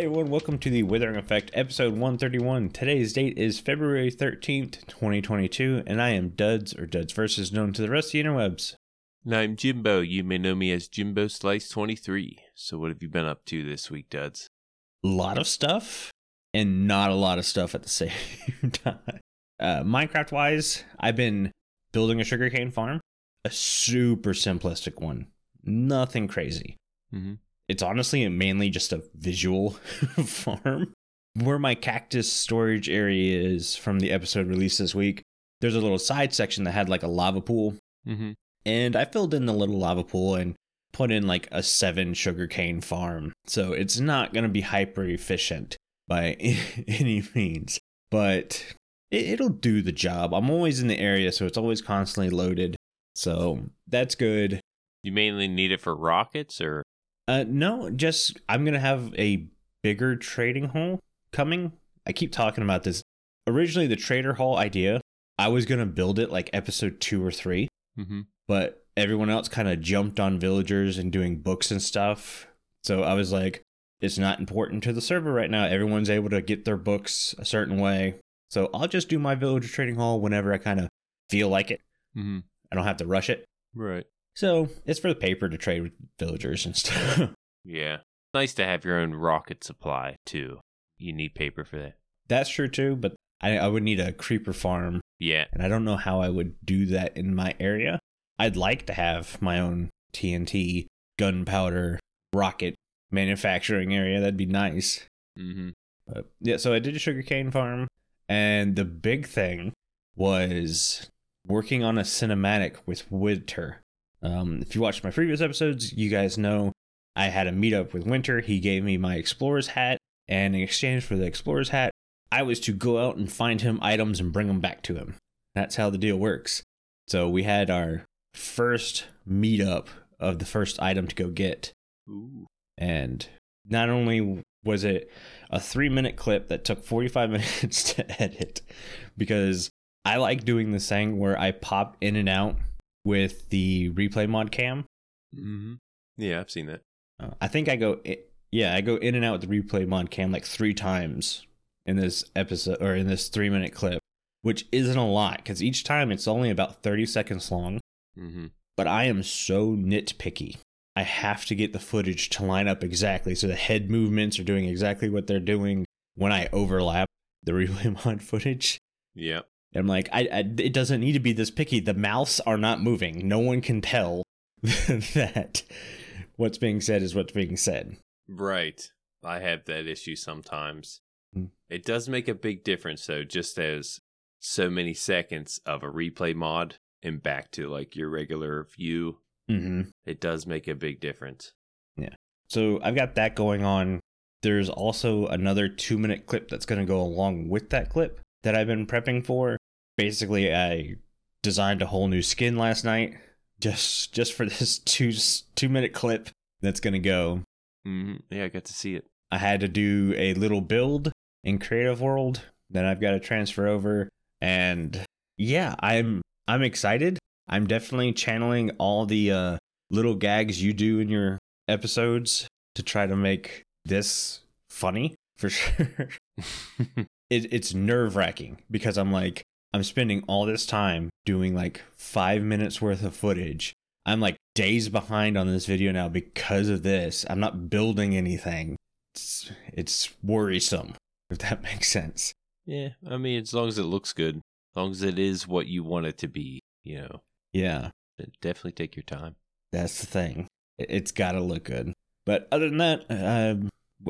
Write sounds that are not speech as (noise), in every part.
Hey everyone, welcome to the Withering Effect, episode 131. Today's date is February 13th, 2022, and I am Duds, or Duds Versus, known to the rest of the interwebs. And I'm Jimbo. You may know me as Jimbo Slice 23. So, what have you been up to this week, Duds? A lot of stuff, and not a lot of stuff at the (laughs) same time. Uh, Minecraft wise, I've been building a sugarcane farm, a super simplistic one, nothing crazy. Mm-hmm. It's honestly mainly just a visual (laughs) farm. Where my cactus storage area is from the episode released this week, there's a little side section that had like a lava pool. Mm-hmm. And I filled in the little lava pool and put in like a seven sugarcane farm. So it's not going to be hyper efficient by (laughs) any means, but it, will do the job. I'm always in the area, so it's always constantly loaded. So that's good. You mainly need it for rockets or uh, no, just I'm gonna have a bigger trading hall coming. I keep talking about this. Originally, the trader hall idea, I was gonna build it like episode two or 3 mm-hmm. but everyone else kind of jumped on villagers and doing books and stuff. So I was like, it's not important to the server right now. Everyone's able to get their books a certain way. So I'll just do my villager trading hall whenever I kind of feel like it. Mm-hmm. I don't have to rush it. Right. So it's for the paper to trade with villagers and stuff. (laughs) yeah. Nice to have your own rocket supply, too. You need paper for that. That's true, too, but I, I would need a creeper farm. Yeah. And I don't know how I would do that in my area. I'd like to have my own TNT, gunpowder, rocket manufacturing area. That'd be nice. Mm-hmm. But yeah, so I did a sugarcane farm. And the big thing was working on a cinematic with Winter. Um, if you watched my previous episodes, you guys know I had a meetup with Winter. He gave me my explorer's hat, and in exchange for the explorer's hat, I was to go out and find him items and bring them back to him. That's how the deal works. So we had our first meetup of the first item to go get. Ooh. And not only was it a three minute clip that took 45 (laughs) minutes to edit, because I like doing this thing where I pop in and out with the replay mod cam. Mm-hmm. Yeah, I've seen that. Uh, I think I go, yeah, I go in and out with the replay mod cam like three times in this episode or in this three minute clip, which isn't a lot because each time it's only about 30 seconds long. Mm-hmm. But I am so nitpicky. I have to get the footage to line up exactly so the head movements are doing exactly what they're doing when I overlap the (laughs) replay mod footage. I'm like, I, I, it doesn't need to be this picky. The mouths are not moving. No one can tell (laughs) that what's being said is what's being said. Right. I have that issue sometimes. Hmm. It does make a big difference, though, just as so many seconds of a replay mod and back to like your regular view. Mm-hmm. It does make a big difference. Yeah. So I've got that going on. There's also another two minute clip that's going to go along with that clip that I've been prepping for. Basically, I designed a whole new skin last night just just for (laughs) this two two minute clip that's gonna go. Mm-hmm. Yeah, I got to see it. I had to do a little build in Creative World that I've got to transfer over, and yeah, I'm I'm excited. I'm definitely channeling all the uh, little gags you do in your episodes to try to make this funny for (laughs) sure. (laughs) it, it's nerve wracking because I'm like, I'm spending all this time doing like five minutes worth of footage. I'm like days behind on this video now because of this. I'm not building anything. It's, it's worrisome, if that (laughs) makes sense. Yeah, I mean, as long as it looks good, as long as it is what you want it to be, you know. Yeah. Definitely take your time. That's the thing. It's got to look good. But other than that, uh,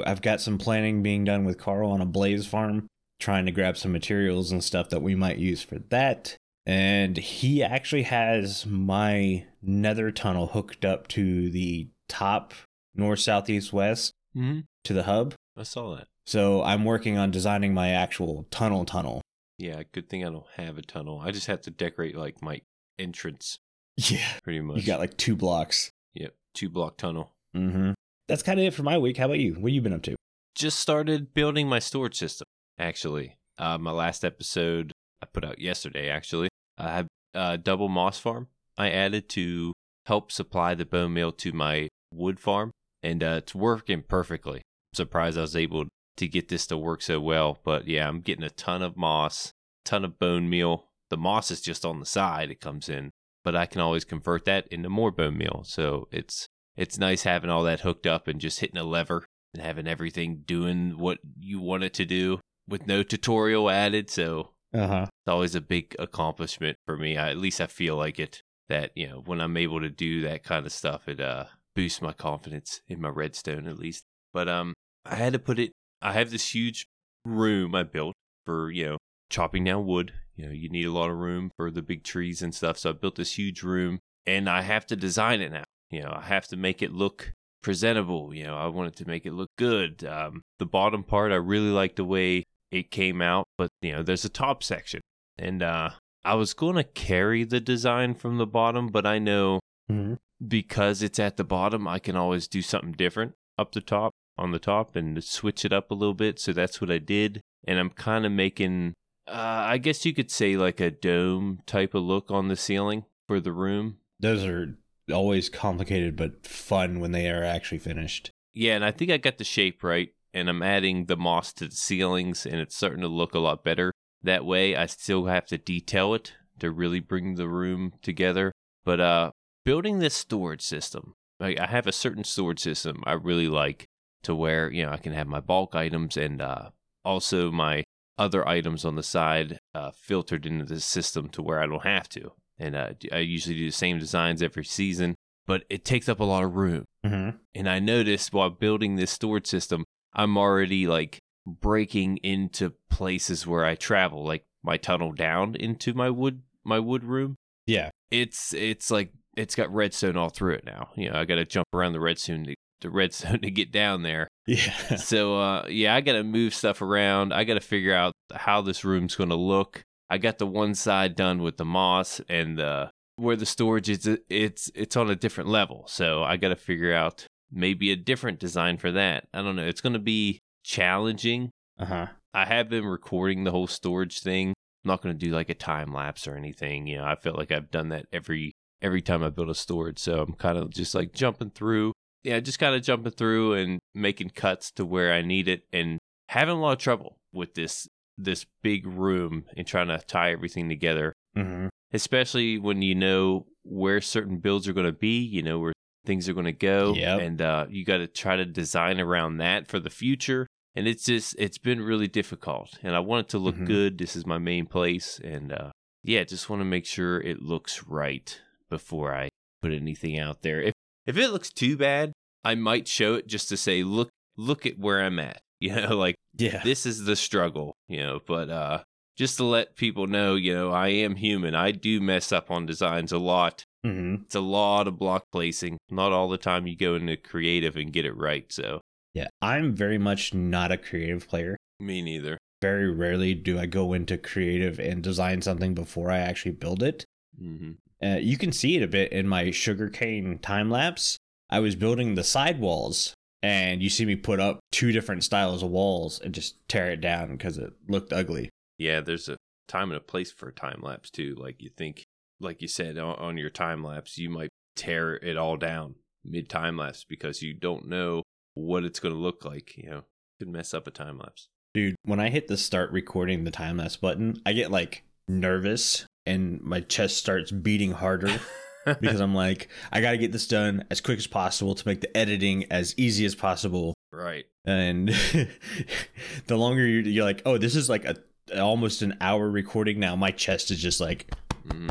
I've got some planning being done with Carl on a blaze farm trying to grab some materials and stuff that we might use for that. And he actually has my nether tunnel hooked up to the top north, south, east, west mm-hmm. to the hub. I saw that. So I'm working on designing my actual tunnel tunnel. Yeah, good thing I don't have a tunnel. I just have to decorate like my entrance. Yeah. Pretty much. You got like two blocks. Yep. Two block tunnel. Mm-hmm. That's kind of it for my week. How about you? What have you been up to? Just started building my storage system actually. Uh, my last episode I put out yesterday, actually. I have a double moss farm I added to help supply the bone meal to my wood farm, and uh, it's working perfectly. surprised I was able to get this to work so well. But yeah, I'm getting a ton of moss, ton of bone meal. The moss is just on the side; it comes in, but I can always convert that into more bone meal. So it's it's nice having all that hooked up and just hitting a lever and having everything doing what you want it to do with no tutorial added. So Uh huh. it's always a big accomplishment for me. I, at least I feel like it. That you know, when I'm able to do that kind of stuff, it uh boosts my confidence in my redstone at least. But um, I had to put it. I have this huge room I built for you know chopping down wood. You know, you need a lot of room for the big trees and stuff. So I built this huge room, and I have to design it now. You know, I have to make it look presentable. You know, I wanted to make it look good. Um, the bottom part, I really like the way it came out, but you know, there's a top section, and uh, I was going to carry the design from the bottom, but I know hmm because it's at the bottom, I can always do something different up the top on the top and switch it up a little bit. So that's what I did, and I'm kind of making, uh, I guess you could say like a dome type of look on the ceiling for the room. Those are always complicated but fun when they are actually finished. Yeah, and I think I got the shape right, and I'm adding the moss to the ceilings, and it's starting to look a lot better that way. I still have to detail it to really bring the room together, but uh, building this storage system, like I have a certain storage system I really like, to where you know I can have my bulk items and uh, also my other items on the side uh, filtered into the system to where I don't have to. And uh, I usually do the same designs every season, but it takes up a lot of room. Mm-hmm. And I noticed while building this storage system, I'm already like breaking into places where I travel, like my tunnel down into my wood my wood room. Yeah. It's it's like it's got redstone all through it now. You know, I got to jump around the redstone to, the redstone (laughs) to get down there. Yeah. (laughs) so uh, yeah, I got to move stuff around. I got to figure out how this room's going to look. I got the one side done with the moss and the where the storage is. It's it's on a different level, so I got to figure out maybe a different design for that. I don't know. It's going to be challenging. Uh huh. I have been recording the whole storage thing. I'm not going to do like a time lapse or anything. You know, I feel like I've done that every every time I build a storage. So I'm kind of just like jumping through. Yeah, just kind of jumping through and making cuts to where I need it and having a lot of trouble with this this big room and trying to tie everything together, Mm-hmm. especially when you know where certain builds are going to be, you know where things are going to go, Yep. and uh, you got to try to design around that for the future. And it's just it's been really difficult, and I want it to look Mhm. good. This is my main place, and uh, yeah, just want to make sure it looks right before I put anything out there. If if it looks too bad, I might show it just to say, look look at where I'm at. (laughs) You know, like Yeah. this is the struggle, you know, but uh just to let people know, you know, I am human. I do mess up on designs a lot. Mm-hmm. It's a lot of block placing. Not all the time you go into creative and get it right. So, Yeah. I'm very much not a creative player. me neither. Very rarely do I go into creative and design something before I actually build it. hmm Uh, you can see it a bit in my sugarcane time lapse. I was building the side walls, and you see me put up two different styles of walls and just tear it down because it looked ugly. Yeah, there's a time and a place for a time lapse too. Like you think, like you said on, on your time lapse, you might tear it all down mid time lapse because you don't know what it's going to look like. You know, could mess up a time lapse. Dude, when I hit the start recording the time lapse button, I get like nervous and my chest starts beating harder (laughs) because I'm like, I got to get this done as quick as possible to make the editing as easy as possible. right. And (laughs) the longer you're, you're like, oh, this is like a almost an hour recording now. My chest is just like, hmm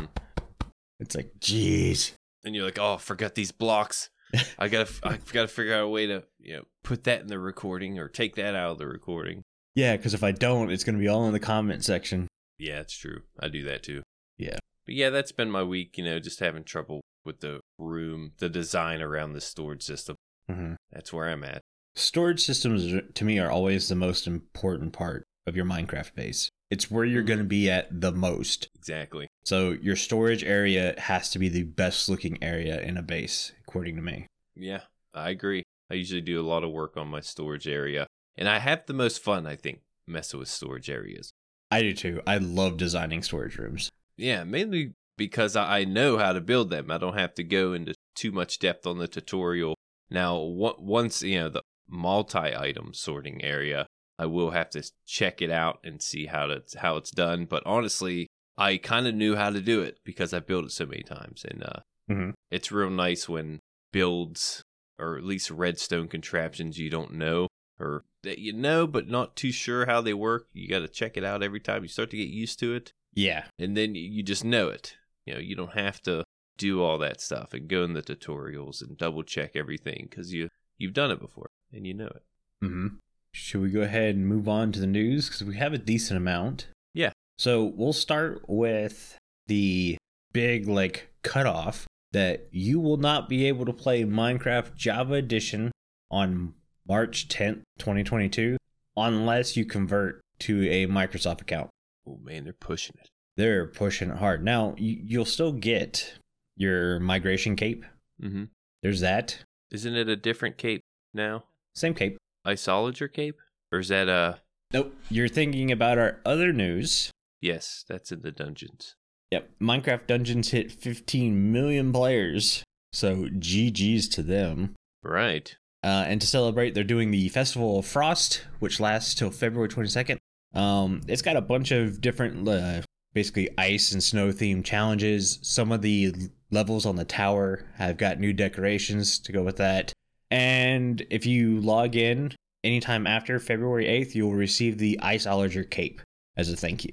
it's like, jeez. and you're like, oh, forgot these blocks. I gotta, I gotta figure out a way to, you know, put that in the recording or take that out of the recording. Yeah, because if I don't, it's gonna be all in the comment section. Yeah, it's true. I do that too. Yeah. But yeah, that's been my week. You know, just having trouble with the room, the design around the storage system. Mm-hmm. That's where I'm at. Storage systems to me are always the most important part of your Minecraft base. It's where you're going to be at the most. Exactly. So your storage area has to be the best looking area in a base, according to me. Yeah, I agree. I usually do a lot of work on my storage area, and I have the most fun. I think messing with storage areas. I do too. I love designing storage rooms. Yeah, mainly because I I know how to build them. I don't have to go into too much depth on the tutorial. Now, once you know the multi-item sorting area. I will have to check it out and see how to how it's done. But honestly, I kind of knew how to do it because I've built it so many times, and uh, Mhm. it's real nice when builds or at least redstone contraptions you don't know or that you know but not too sure how they work. You got to check it out every time. You start to get used to it, Yeah. and then you- just know it. You know, you don't have to do all that stuff and go in the tutorials and double check everything because you you've done it before and you know it. hmm Should we go ahead and move on to the news? Because we have a decent amount. Yeah. So we'll start with the big, like, cutoff that you will not be able to play Minecraft Java Edition on March 10th, 2022, unless you convert to a Microsoft account. Oh man, they're pushing it. They're pushing it hard. Now, you, you'll still get your migration cape. Mm-hmm. There's that. Isn't it a different cape now? Same cape. Iceologer cape, or is that a? Nope. You're thinking about our other news. Yes, that's in the dungeons. Yep, Minecraft Dungeons hit 15 million players, so GG's to them. Right. Uh, and to celebrate, they're doing the Festival of Frost, which lasts till February 22nd. Um, it's got a bunch of different, uh, basically ice and snow themed challenges. Some of the levels on the tower have got new decorations to go with that. And if you log in anytime after February 8th, you'll receive the Iceologer cape as a thank you.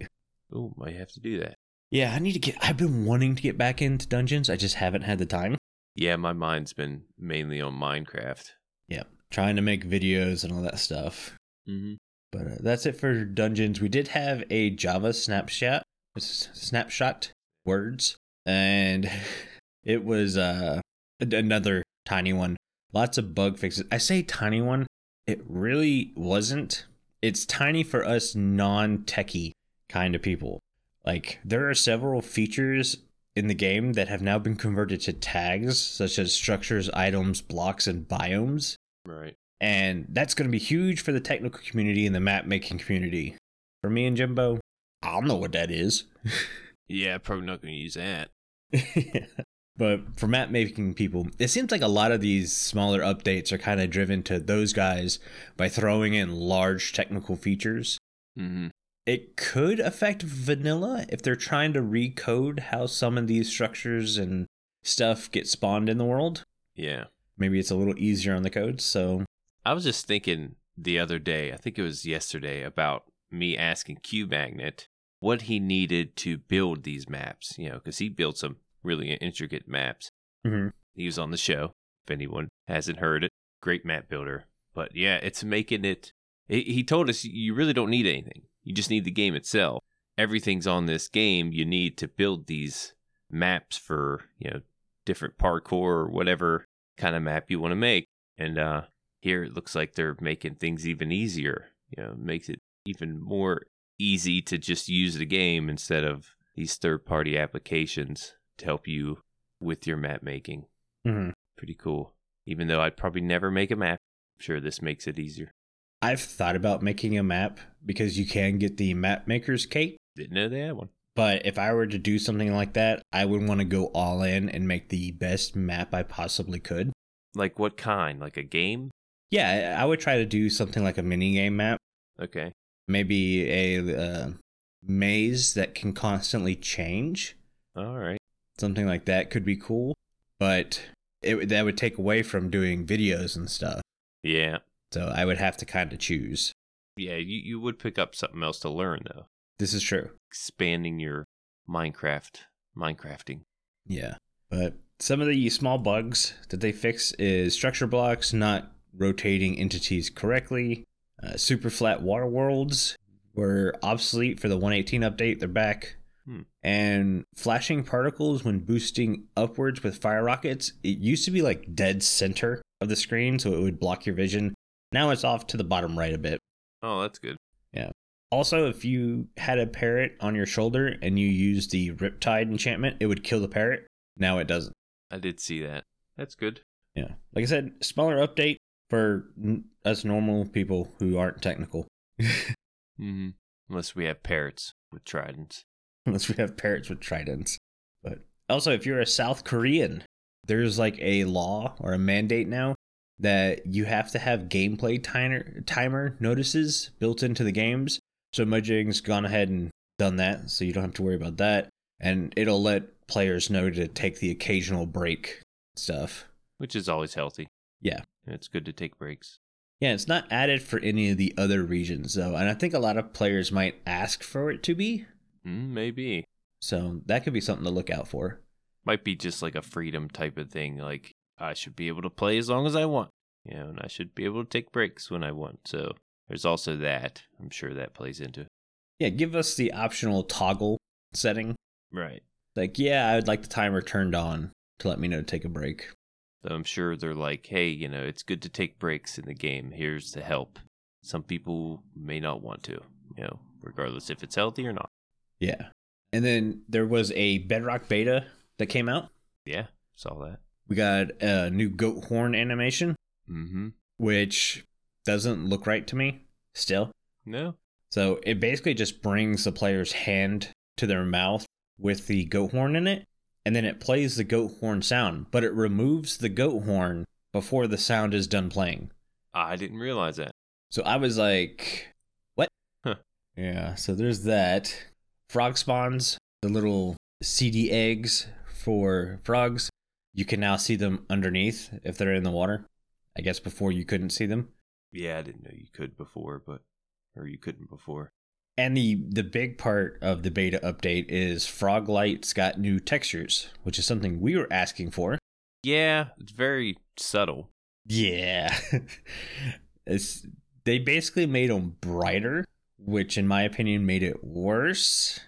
Oh, might have to do that. Yeah, I need to get. I've been wanting to get back into dungeons. I just haven't had the time. Yeah, my mind's been mainly on Minecraft. Yep, trying to make videos and all that stuff. Mm-hmm. But uh, that's it for dungeons. We did have a Java snapshot, snapshot words, and (laughs) it was uh another tiny one. Lots of bug fixes. I say tiny one. It really wasn't. It's tiny for us non-techie kind of people. Like there are several features in the game that have now been converted to tags, such as structures, items, blocks, and biomes Right. and that's going to be huge for the technical community and the map making community. For me and Jimbo, I don't know what that is. (laughs) Yeah, probably not going to use that. (laughs) but for map making people, it seems like a lot of these smaller updates are kind of driven to those guys by throwing in large technical features. Mm-hmm. It could affect vanilla if they're trying to recode how some of these structures and stuff get spawned in the world. Yeah. Maybe it's a little easier on the code, so I was just thinking the other day, I think it was yesterday, about me asking Q Magnet what he needed to build these maps, you know, because he built some really intricate maps. Mhm. He was on the show, if anyone hasn't heard it. Great map builder. But yeah, it's making it. He he told us you really don't need anything, you just need the game itself. Everything's on this game you need to build these maps for, you know, different parkour or whatever kind of map you want to make. And uh here it looks like they're making things even easier. You know, makes it even more easy to just use the game instead of these third party applications to help you with your map making. mhm. Pretty cool. Even though I'd probably never make a map, I'm sure this makes it easier. I've thought about making a map because you can get the map maker's cape. Didn't know they had one. But if I were to do something like that, I would want to go all in and make the best map I possibly could. Like what kind? Like a game? Yeah, I I would try to do something like a mini game map, Okay. maybe a uh, maze that can constantly change. All right. Something like that could be cool, but it that would take away from doing videos and stuff. Yeah. So I would have to kind of choose. Yeah, you, you would pick up something else to learn though. This is true. Expanding your Minecraft Minecrafting. Yeah. But some of the small bugs that they fix is structure blocks not rotating entities correctly. Uh, super flat water worlds were obsolete for the 118 update. They're back. And flashing particles when boosting upwards with fire rockets, it used to be like dead center of the screen, so it would block your vision. Now it's off to the bottom right a bit. Oh, that's good. Yeah. Also, if you had a parrot on your shoulder and you used the Riptide enchantment, it would kill the parrot. Now it doesn't. I did see that. That's good. Yeah. Like I said, smaller update for us normal people who aren't technical. (laughs) Mm-hmm. Unless we have parrots with tridents. (laughs) Unless we have parrots with tridents. But also, if you're a South Korean, there's like a law or a mandate now that you have to have gameplay timer timer notices built into the games. So Mojang's gone ahead and done that, so you don't have to worry about that, and it'll let players know to take the occasional break stuff. Which is always healthy. Yeah. It's good to take breaks. Yeah, it's not added for any of the other regions though, and I think a lot of players might ask for it to be. Mm, maybe. So that could be something to look out for. Might be just like a freedom type of thing. Like I should be able to play as long as I want. You know, and I should be able to take breaks when I want. So there's also that. I'm sure that plays into it. Yeah, give us the optional toggle setting. Right. Like, yeah, I would like the timer turned on to let me know to take a break. So I'm sure they're like, hey, you know, it's good to take breaks in the game. Here's the help. Some people may not want to, you know, regardless if it's healthy or not. Yeah. And then there was a Bedrock beta that came out. Yeah, saw that. We got a new goat horn animation, Mm-hmm. which doesn't look right to me still. No. So it basically just brings the player's hand to their mouth with the goat horn in it, and then it plays the goat horn sound, but it removes the goat horn before the sound is done playing. I didn't realize that. So I was like, what? Huh. Yeah, so there's that. Frog spawns, the little CD eggs for frogs. You can now see them underneath if they're in the water. I guess before you couldn't see them. Yeah, I didn't know you could before, but or you couldn't before. And the the big part of the beta update is Frog Light's got new textures, which is something we were asking for. Yeah, it's very subtle. Yeah. (laughs) it's they basically made them brighter, which in my opinion made it worse.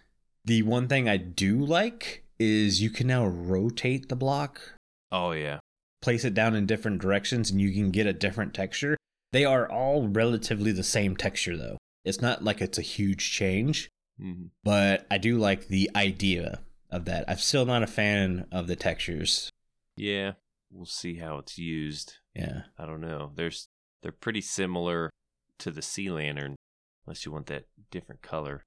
The one thing I do like is you can now rotate the block, Oh yeah. place it down in different directions and you can get a different texture. They are all relatively the same texture though. It's not like it's a huge change, hmm but I do like the idea of that. I'm still not a fan of the textures. Yeah. We'll see how it's used. Yeah. I don't know. There's they're pretty similar to the sea lantern, unless you want that different color.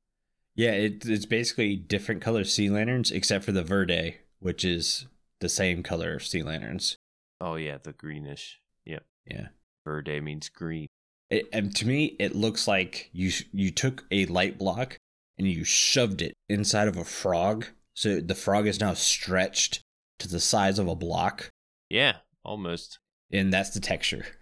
Yeah, it, it's basically different color sea lanterns except for the verde, which is the same color sea lanterns. Oh yeah, the greenish. Yep. Yeah. Verde means green. It, and to me, it looks like you you took a light block and you shoved it inside of a frog, so the frog is now stretched to the size of a block, Yeah, almost. and that's the texture. (laughs)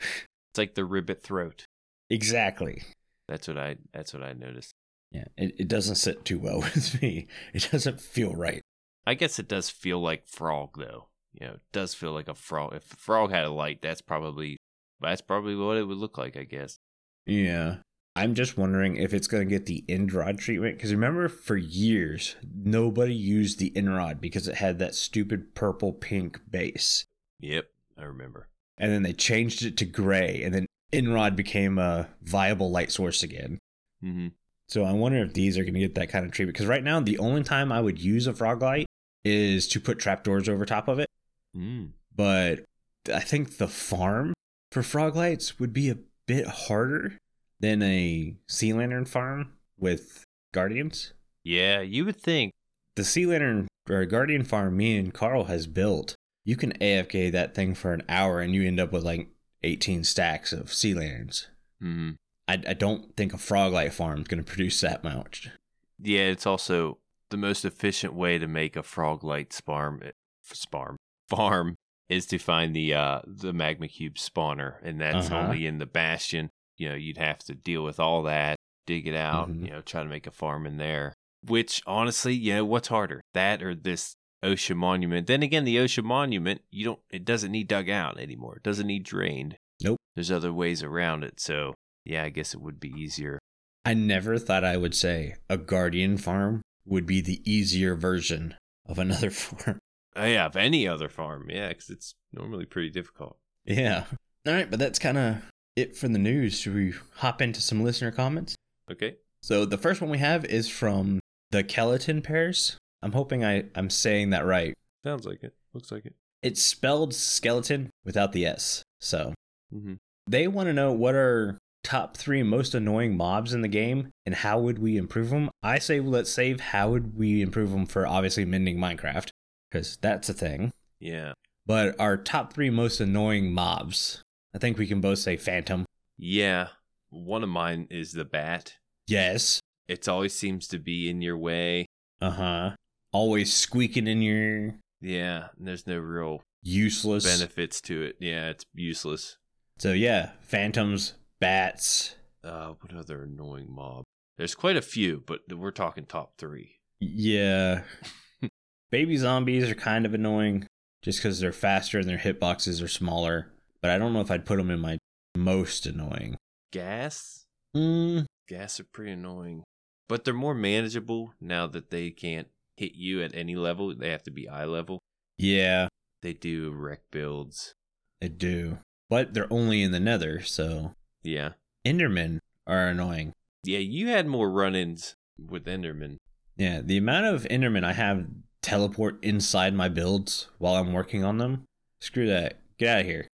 It's like the ribbit throat. exactly. That's what I that's what I noticed. Yeah, it, it doesn't sit too well (laughs) with me. It doesn't feel right. I guess it does feel like frog though. You know, it does feel like a frog. If a frog had a light, that's probably that's probably what it would look like, I guess. Yeah. I'm just wondering if it's going to get the End Rod treatment. Because remember, for years, nobody used the End Rod because it had that stupid purple pink base. Yep, I remember. And then they changed it to gray. And then End Rod became a viable light source again. hmm So I wonder if these are going to get that kind of treatment. Because right now, the only time I would use a frog light is to put trapdoors over top of it. Mm. But I think the farm for frog lights would be a bit harder than a sea lantern farm with guardians. Yeah, you would think. The sea lantern or guardian farm me and Carl has built, you can AFK that thing for an hour and you end up with like 18 stacks of sea lanterns. hmm I, I don't think a frog light farm is going to produce that much. Yeah, it's also the most efficient way to make a frog light sparm sparm farm is to find the uh the magma cube spawner, and that's Uh-huh. only in the bastion. You know, you'd have to deal with all that, dig it out, Mhm. you know, try to make a farm in there. Which honestly, you know, what's harder, that or this ocean monument? Then again, the ocean monument, you don't, it doesn't need dug out anymore. It doesn't need drained. Nope. There's other ways around it. So yeah, I guess it would be easier. I never thought I would say a guardian farm would be the easier version of another (laughs) farm. Uh, yeah, of any other farm, yeah, because it's normally pretty difficult. Yeah. All right, but that's kind of it for the news. Should we hop into some listener comments? Okay. So the first one we have is from the Skeleton Pears. I'm hoping I, I'm saying that right. Sounds like it. Looks like it. It's spelled skeleton without the S. So Mm-hmm. they want to know what are top three most annoying mobs in the game and how would we improve them. I say let's save how would we improve them for obviously mending Minecraft because that's a thing. Yeah. But our top three most annoying mobs. I think we can both say phantom. Yeah. One of mine is the bat. Yes. It always seems to be in your way. Uh huh. Always squeaking in your ear. Yeah. There's no real useless. benefits to it. Yeah, it's useless. So yeah, phantoms, bats. Uh, what other annoying mob? There's quite a few, but we're talking top three. Yeah. (laughs) Baby zombies are kind of annoying just because they're faster and their hitboxes are smaller. But I don't know if I'd put them in my most annoying. Ghasts? Mm, Ghasts are pretty annoying. But they're more manageable now that they can't hit you at any level. They have to be eye level. yeah, They do wreck builds. they do. But they're only in the nether, so Yeah. Endermen are annoying. Yeah, you had more run ins with Enderman. Yeah, the amount of Endermen I have teleport inside my builds while I'm working on them. Screw that. Get out of here.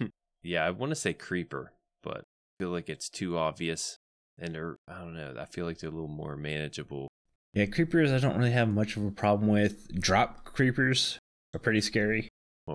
(laughs) Yeah, I want to say Creeper, but I feel like it's too obvious. And they're, I don't know, I feel like they're a little more manageable. Yeah, creepers I don't really have much of a problem with. Drop creepers are pretty scary.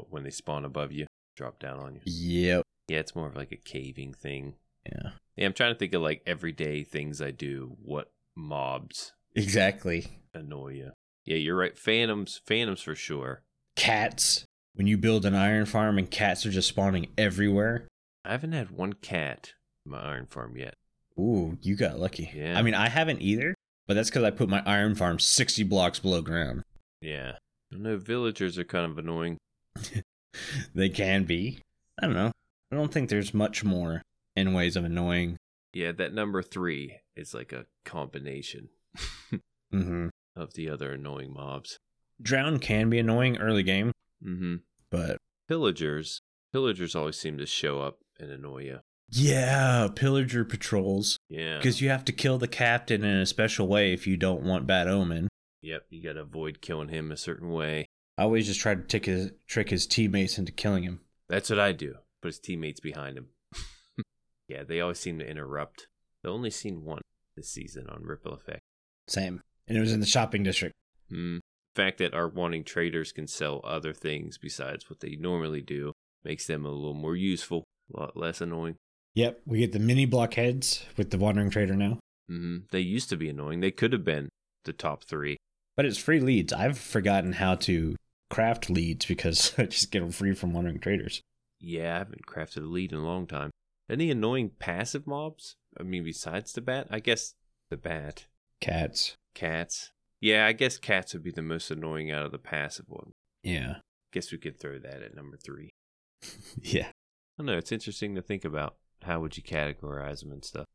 When they spawn above you, drop down on you. Yep. Yeah, it's more of like a caving thing. Yeah. Yeah, I'm trying to think of like everyday things I do. What mobs Exactly. annoy you? Yeah, you're right. Phantoms, phantoms for sure. Cats. When you build an iron farm and cats are just spawning everywhere. I haven't had one cat in my iron farm yet. Ooh, you got lucky. Yeah. I mean, I haven't either, but that's because I put my iron farm 60 blocks below ground. Yeah. I know. Villagers are kind of annoying. (laughs) They can be. I don't know. I don't think there's much more in ways of annoying. Yeah, that number three is like a combination (laughs) Mm-hmm. of the other annoying mobs. Drowned can be annoying early game, Mm-hmm. but Pillagers. Pillagers always seem to show up and annoy you. Yeah, pillager patrols. Yeah. Because you have to kill the captain in a special way if you don't want bad omen. Yep, you gotta avoid killing him a certain way. I always just try to tick his, trick his teammates into killing him. That's what I do. Put his teammates behind him. (laughs) yeah, they always seem to interrupt. I've only seen one this season on Ripple Effect. Same. And it was in the shopping district. Hmm. The fact that our wandering traders can sell other things besides what they normally do makes them a little more useful, a lot less annoying. Yep, we get the mini blockheads with the wandering trader now. hmm They used to be annoying. They could have been the top three. But it's free leads. I've forgotten how to craft leads because (laughs) I just get them free from wandering traders. Yeah, I haven't crafted a lead in a long time. Any annoying passive mobs? I mean, besides the bat? I guess the bat. Cats. Cats. Yeah, I guess cats would be the most annoying out of the passive one. Yeah. Guess we could throw that at number three. (laughs) Yeah. I don't know. It's interesting to think about. How would you categorize them and stuff?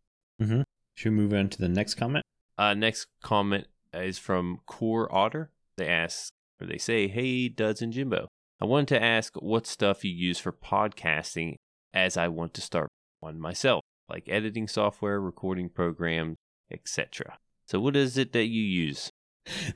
Mm-hmm. Should we move on to the next comment? Uh, next comment is from CoreOtter. They ask, or they say, Hey, Duds and Jimbo. I wanted to ask what stuff you use for podcasting as I want to start one myself, like editing software, recording programs, etc. So, what is it that you use?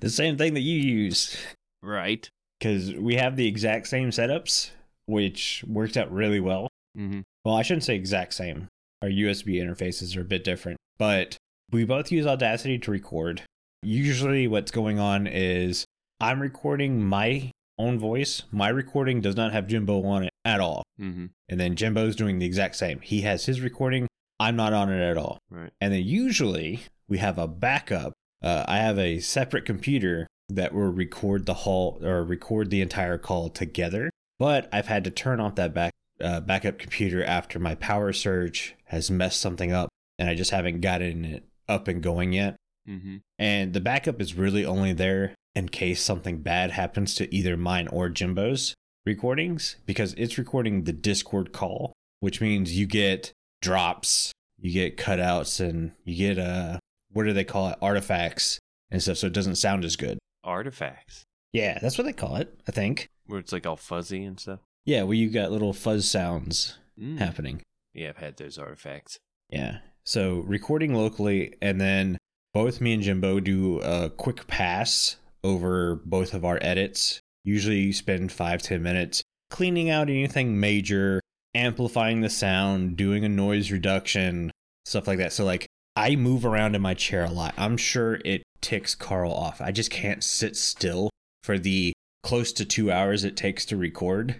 The same thing that you use. Right. Because we have the exact same setups, which works out really well. Mm-hmm. Well, I shouldn't say exact same. Our USB interfaces are a bit different, but we both use Audacity to record. Usually, what's going on is I'm recording my own voice. My recording does not have Jimbo on it at all. Mm-hmm. And then Jimbo's doing the exact same. He has his recording. I'm not on it at all. Right. And then usually we have a backup. Uh, I have a separate computer that will record the whole or record the entire call together. But I've had to turn off that back uh, backup computer after my power surge has messed something up, and I just haven't gotten it up and going yet. Mm-hmm. And the backup is really only there in case something bad happens to either mine or Jimbo's recordings because it's recording the Discord call, which means you get drops, you get cutouts, and you get uh what do they call it? Artifacts and stuff, so it doesn't sound as good. Artifacts, Yeah, that's what they call it, I think. where it's like all fuzzy and stuff. Yeah, where you got little fuzz sounds Mm. happening. Yeah, I've had those artifacts. Yeah. So recording locally, and then both me and Jimbo do a quick pass over both of our edits. Usually you spend five, ten minutes cleaning out anything major, amplifying the sound, doing a noise reduction, stuff like that. So, like, I move around in my chair a lot. I'm sure it ticks Carl off. I just can't sit still for the close to two hours it takes to record.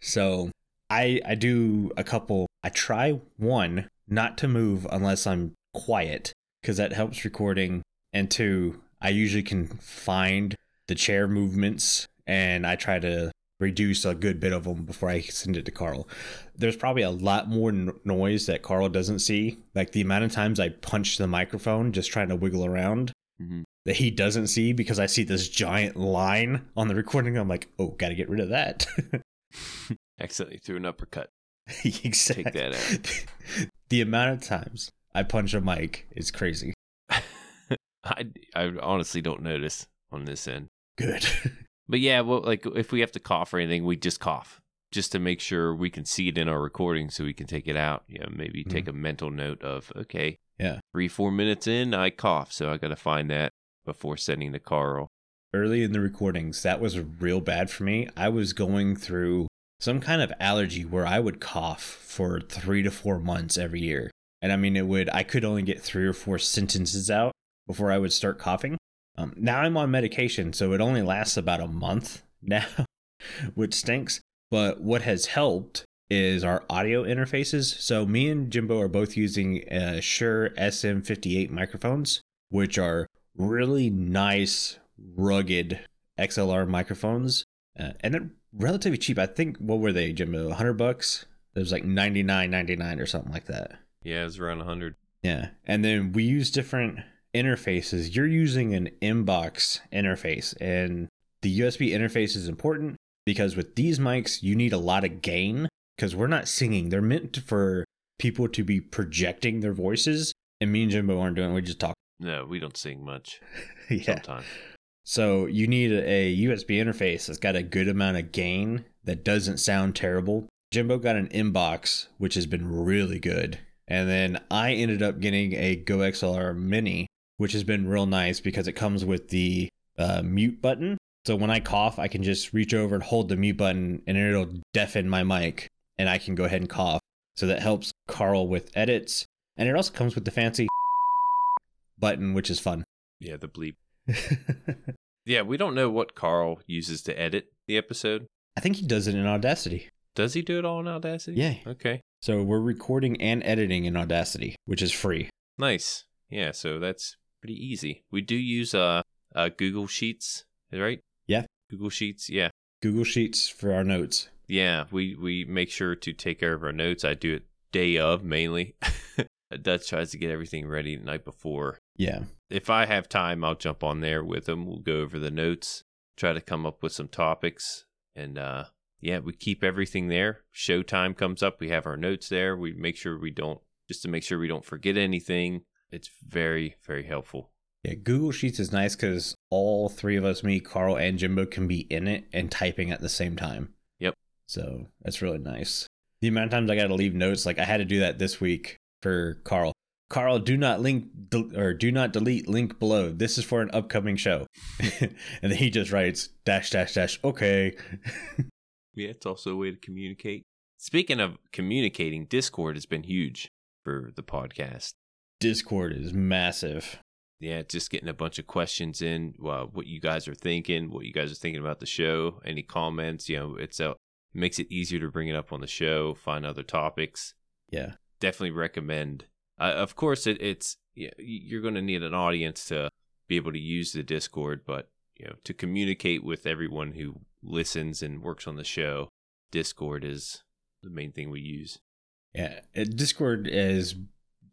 So, I I do a couple. I try one not to move unless I'm quiet because that helps recording. And two, I usually can find the chair movements and I try to reduce a good bit of them before I send it to Carl. There's probably a lot more noise that Carl doesn't see. Like the amount of times I punch the microphone just trying to wiggle around Mhm. That he doesn't see because I see this giant line on the recording. I'm like, oh, got to get rid of that. (laughs) Accidentally threw an uppercut. (laughs) exactly. Take that out. (laughs) the amount of times I punch a mic is crazy. I, I honestly don't notice on this end. Good. But yeah, well, like if we have to cough or anything, we just cough just to make sure we can see it in our recording so we can take it out. You know, maybe take mm-hmm. a mental note of, okay, Yeah. three, four minutes in, I cough. So I got to find that before sending to Carl. Early in the recordings, that was real bad for me. I was going through some kind of allergy where I would cough for three to four months every year. And I mean, it would, I could only get three or four sentences out before I would start coughing. Um, now I'm on medication, so it only lasts about a month (laughs) now, which stinks. But what has helped is our audio interfaces. So me and Jimbo are both using uh, Shure SM58 microphones, which are really nice, rugged XLR microphones, uh, and they're relatively cheap. I think what were they, Jimbo? 100 bucks. It was like 99.99 or something like that. Yeah, it was around 100. Yeah. And then we use different interfaces. You're using an inbox interface, and the USB interface is important because with these mics, you need a lot of gain because we're not singing. They're meant for people to be projecting their voices, and me and Jimbo aren't doing it. We just talk. No, we don't sing much (laughs) yeah. sometimes. So you need a USB interface that's got a good amount of gain that doesn't sound terrible. Jimbo got an inbox, which has been really good. And then I ended up getting a GoXLR Mini, which has been real nice because it comes with the uh, mute button. So when I cough, I can just reach over and hold the mute button and it'll deafen my mic and I can go ahead and cough. So that helps Carl with edits. And it also comes with the fancy button, which is fun. Yeah, the bleep. (laughs) Yeah, we don't know what Carl uses to edit the episode. I think he does it in Audacity. Does he do it all in Audacity? Yeah. Okay. So we're recording and editing in Audacity, which is free. Nice. Yeah, so that's pretty easy. We do use uh, uh Google Sheets, right? Yeah. Google Sheets. Yeah. Google Sheets for our notes. Yeah, we we make sure to take care of our notes. I do it day of mainly. (laughs) Duds tries to get everything ready the night before. Yeah. If I have time, I'll jump on there with them. We'll go over the notes, try to come up with some topics, and uh yeah, we keep everything there. Showtime comes up, we have our notes there. We make sure we don't just to make sure we don't forget anything. It's very very helpful. Yeah, Google Sheets is nice because all three of us, me, Carl, and Jimbo, can be in it and typing at the same time. Yep. So that's really nice. The amount of times I got to leave notes, like I had to do that this week for Carl. Carl, do not link del- or do not delete link below. This is for an upcoming show. (laughs) and then he just writes dash dash dash. Okay. (laughs) Yeah, it's also a way to communicate. Speaking of communicating, Discord has been huge for the podcast. Discord is massive. Yeah, just getting a bunch of questions in, uh, what you guys are thinking, what you guys are thinking about the show, any comments. You know, it's a makes it easier to bring it up on the show, find other topics. Yeah. Definitely recommend. Uh, of course, it, it's you're going to need an audience to be able to use the Discord, but you know, to communicate with everyone who listens and works on the show, Discord is the main thing we use. Yeah, uh, Discord is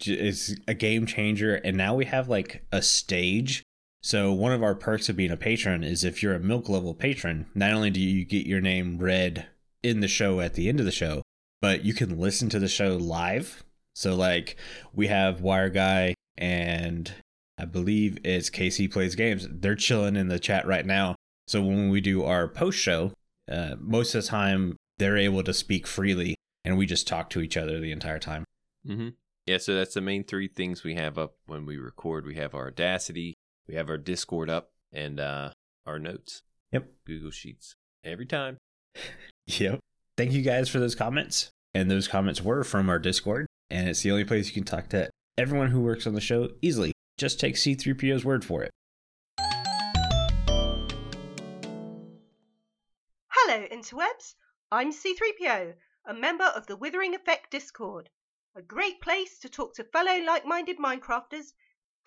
is a game changer, and now we have like a stage. So one of our perks of being a patron is if you're a milk level patron, not only do you get your name read in the show at the end of the show, but you can listen to the show live. So like we have WyreGuy and I believe it's KC plays games. They're chilling in the chat right now. So when we do our post show, uh, most of the time they're able to speak freely, and we just talk to each other the entire time. Mm-hmm. Yeah, so that's the main three things we have up when we record. We have our Audacity, we have our Discord up, and uh, our notes. Yep. Google Sheets every time. (laughs) Yep. Thank you guys for those comments. And those comments were from our Discord, and it's the only place you can talk to everyone who works on the show easily. Just take C3PO's word for it. Hello, interwebs. I'm C3PO, a member of the Withering Effect Discord, a great place to talk to fellow like minded Minecrafters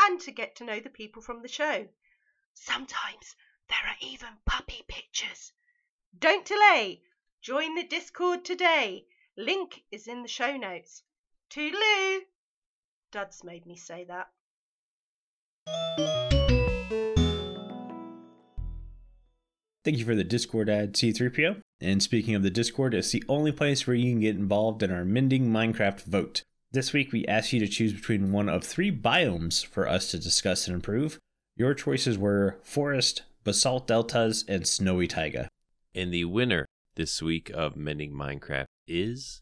and to get to know the people from the show. Sometimes there are even puppy pictures. Don't delay. Join the Discord today. Link is in the show notes. Toodaloo! Dad's made me say that. Thank you for the Discord ad, C3PO. And speaking of the Discord, it's the only place where you can get involved in our Mending Minecraft vote. This week, we asked you to choose between one of three biomes for us to discuss and improve. Your choices were forest, basalt deltas, and snowy taiga. And the winner this week of Mending Minecraft is.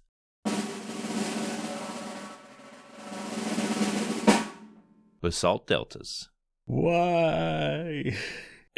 Basalt Deltas. Why? (laughs)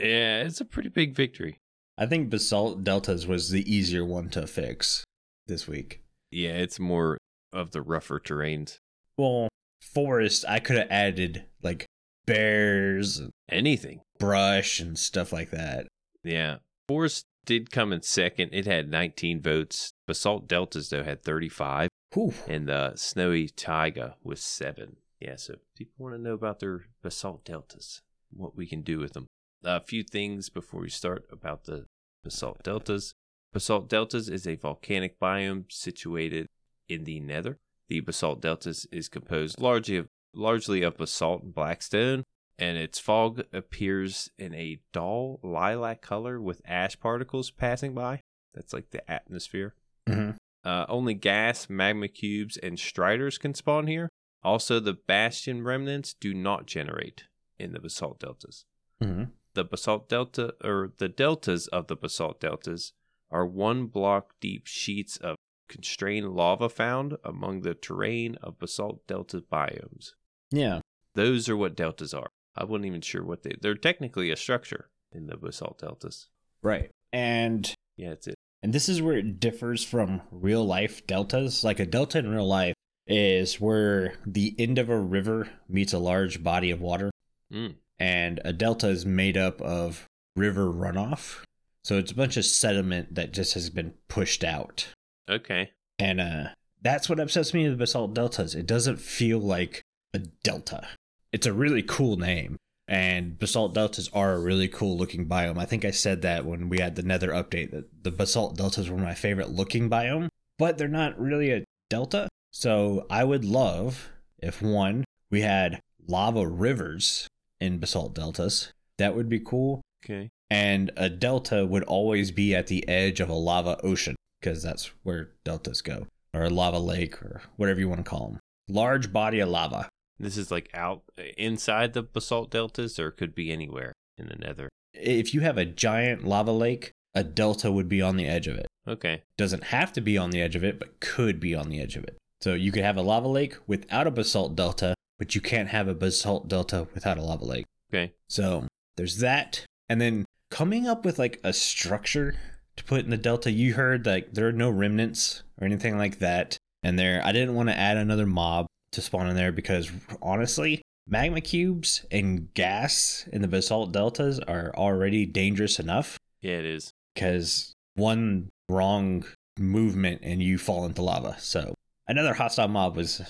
Yeah, it's a pretty big victory. I think basalt deltas was the easier one to fix this week. Yeah, it's more of the rougher terrains. Well, forest, I could have added like bears, and Anything. brush, and stuff like that. Yeah. Forest did come in second. It had 19 votes. Basalt Deltas, though, had 35. Whew. And the Snowy Taiga was seven. Yeah, so people want to know about their Basalt Deltas, what we can do with them. A few things before we start about the Basalt Deltas. Basalt Deltas is a volcanic biome situated in the nether. The Basalt Deltas is composed largely of, largely of basalt and blackstone, and its fog appears in a dull lilac color with ash particles passing by. That's like the atmosphere. Mm-hmm. Uh, only ghasts, magma cubes, and striders can spawn here. Also, the bastion remnants do not generate in the basalt deltas. Mhm. The basalt delta, or the deltas of the basalt deltas, are one block deep sheets of constrained lava found among the terrain of basalt delta biomes. Yeah. Those are what deltas are. I wasn't even sure what they. They're technically a structure in the basalt deltas. Right. And Yeah, that's it. and this is where it differs from real life deltas. Like a delta in real life is where the end of a river meets a large body of water, Mm. and a delta is made up of river runoff. So it's a bunch of sediment that just has been pushed out. Okay. And uh that's what upsets me with basalt deltas. It doesn't feel like a delta. It's a really cool name. And basalt deltas are a really cool looking biome. I think I said that when we had the nether update that the basalt deltas were my favorite looking biome, but they're not really a delta. So I would love if one, we had lava rivers in basalt deltas. That would be cool. Okay. And a delta would always be at the edge of a lava ocean because that's where deltas go, or a lava lake, or whatever you want to call them. Large body of lava. This is like out inside the basalt deltas, or it could be anywhere in the nether. If you have a giant lava lake, a delta would be on the edge of it. Okay. Doesn't have to be on the edge of it, but could be on the edge of it. So you could have a lava lake without a basalt delta, but you can't have a basalt delta without a lava lake. Okay. So there's that. And then coming up with like a structure to put in the delta, you heard like there are no remnants or anything like that. And there, I didn't want to add another mob to spawn in there because honestly, magma cubes and ghasts in the basalt deltas are already dangerous enough Yeah, it is. because one wrong movement and you fall into lava. So another hostile mob was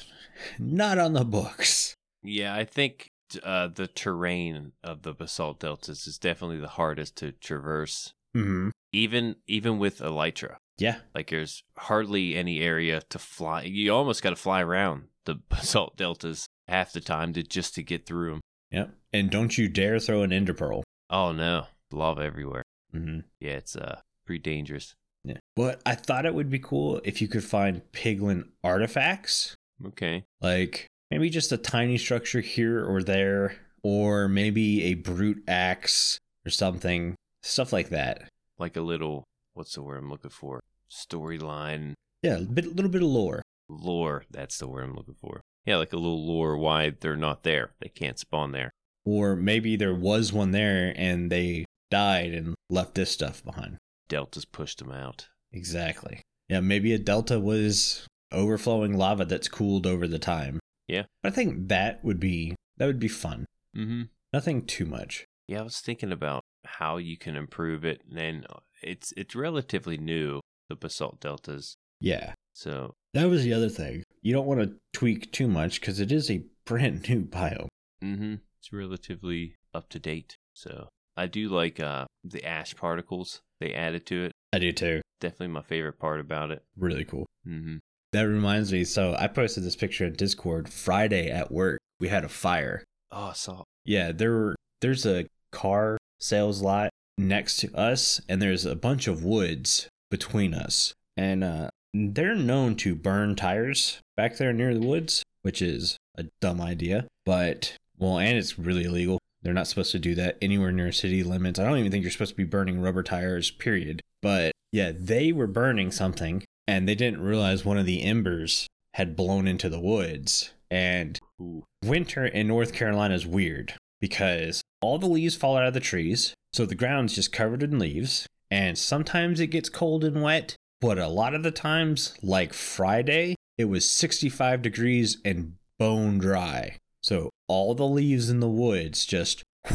not on the books. Yeah, I think uh, the terrain of the basalt deltas is definitely the hardest to traverse, hmm even even with elytra. Yeah. Like there's hardly any area to fly. You almost got to fly around the (laughs) basalt deltas half the time to just to get through them. Yep. And don't you dare throw an ender pearl. Oh no, lava everywhere. Mm-hmm. Yeah, it's uh pretty dangerous. Yeah. But I thought it would be cool if you could find piglin artifacts, Okay. like maybe just a tiny structure here or there, or maybe a brute axe or something, stuff like that. Like a little what's the word I'm looking for? Storyline Yeah, a bit, little bit of lore. lore. That's the word I'm looking for. Yeah, like a little lore why they're not there. They can't spawn there. Or maybe there was one there and they died and left this stuff behind. Deltas pushed them out. Exactly. Yeah, maybe a delta was overflowing lava that's cooled over the time. Yeah. I think that would be that would be fun. Mm-hmm. Nothing too much. Yeah, I was thinking about how you can improve it, and then it's it's relatively new. The basalt deltas. Yeah. So That was the other thing. You don't want to tweak too much because it is a (laughs) brand new biome. Mm hmm it's relatively up to date. So I do like uh, the ash particles they added to it. I do too. Definitely my favorite part about it. Really cool. hmm That reminds me. So I posted this picture in Discord Friday at work. We had a fire. Oh, I saw. Yeah, there were, there's a car sales lot next to us, and there's a bunch of woods between us. And uh, they're known to burn tires back there near the woods, which is a dumb idea. But, well, and it's really illegal. They're not supposed to do that anywhere near city limits. I don't even think you're supposed to be burning rubber tires, period. But yeah, they were burning something, and they didn't realize one of the embers had blown into the woods. And winter in North Carolina is weird because all the leaves fall out of the trees, so the ground's just covered in leaves, and sometimes it gets cold and wet, but a lot of the times, like Friday, it was 65 degrees and bone dry. So all the leaves in the woods just (laughs)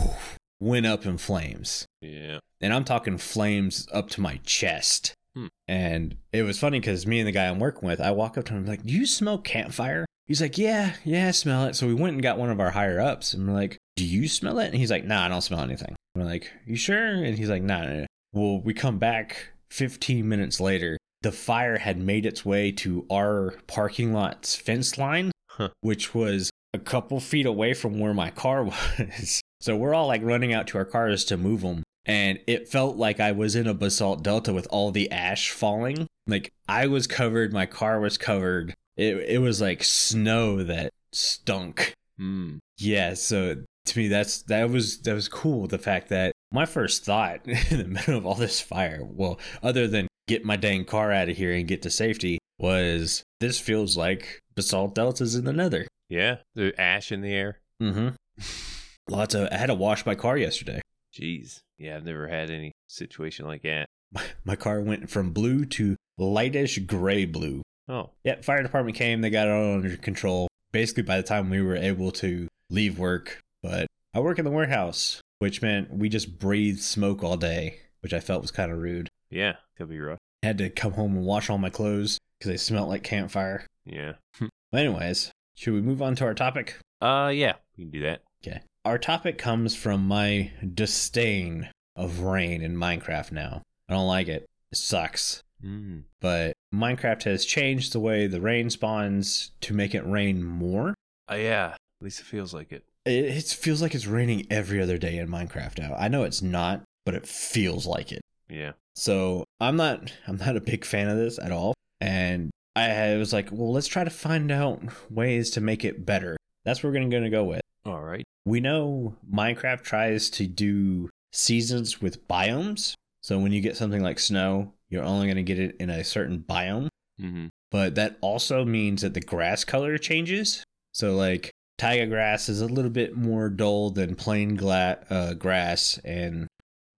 went up in flames. Yeah. And I'm talking flames up to my chest. Hmm. And it was funny because me and the guy I'm working with, I walk up to him like, "Do you smell campfire?" He's like, "Yeah, yeah, I smell it." So we went and got one of our higher ups, and we're like, "Do you smell it?" And he's like, "Nah, I don't smell anything." We're like, "You sure?" And he's like, "Nah." nah, nah." Well, we come back 15 minutes later. The fire had made its way to our parking lot's fence line, Huh. which was a couple feet away from where my car (laughs) was. So we're all like running out to our cars to move them. And it felt like I was in a basalt delta with all the ash falling. Like I was covered, my car was covered. It, it was like snow that stunk. Mm. Yeah, so to me that's that was that was cool the fact that my first thought (laughs) in the middle of all this fire, well, other than get my dang car out of here and get to safety, was this feels like basalt deltas in the nether. Yeah. The ash in the air. Mm-hmm. (laughs) Lots of I had to wash my car yesterday. Jeez. Yeah, I've never had any situation like that. (laughs) My, my car went from blue to lightish gray blue. Oh. Yeah, fire department came, they got it all under control. Basically by the time we were able to leave work, but I work in the warehouse, which meant we just breathed smoke all day, which I felt was kind of rude. Yeah. Could be rough. I had to come home and wash all my clothes because they smelled like campfire. Yeah. Anyways, should we move on to our topic? Uh, yeah. We can do that. Okay. Our topic comes from my disdain of rain in Minecraft now. I don't like it. It sucks. Mm. But Minecraft has changed the way the rain spawns to make it rain more. Oh, yeah. At least it feels like it. It, it feels like it's raining every other day in Minecraft now. I know it's not, but it feels like it. Yeah. So I'm not I'm not a big fan of this at all. And I was like, well, let's try to find out ways to make it better. That's what we're gonna, gonna go with. All right. We know Minecraft tries to do seasons with biomes. So when you get something like snow, you're only gonna get it in a certain biome. Mm-hmm. But that also means that the grass color changes. So like taiga grass is a little bit more dull than plain gla- uh, grass, and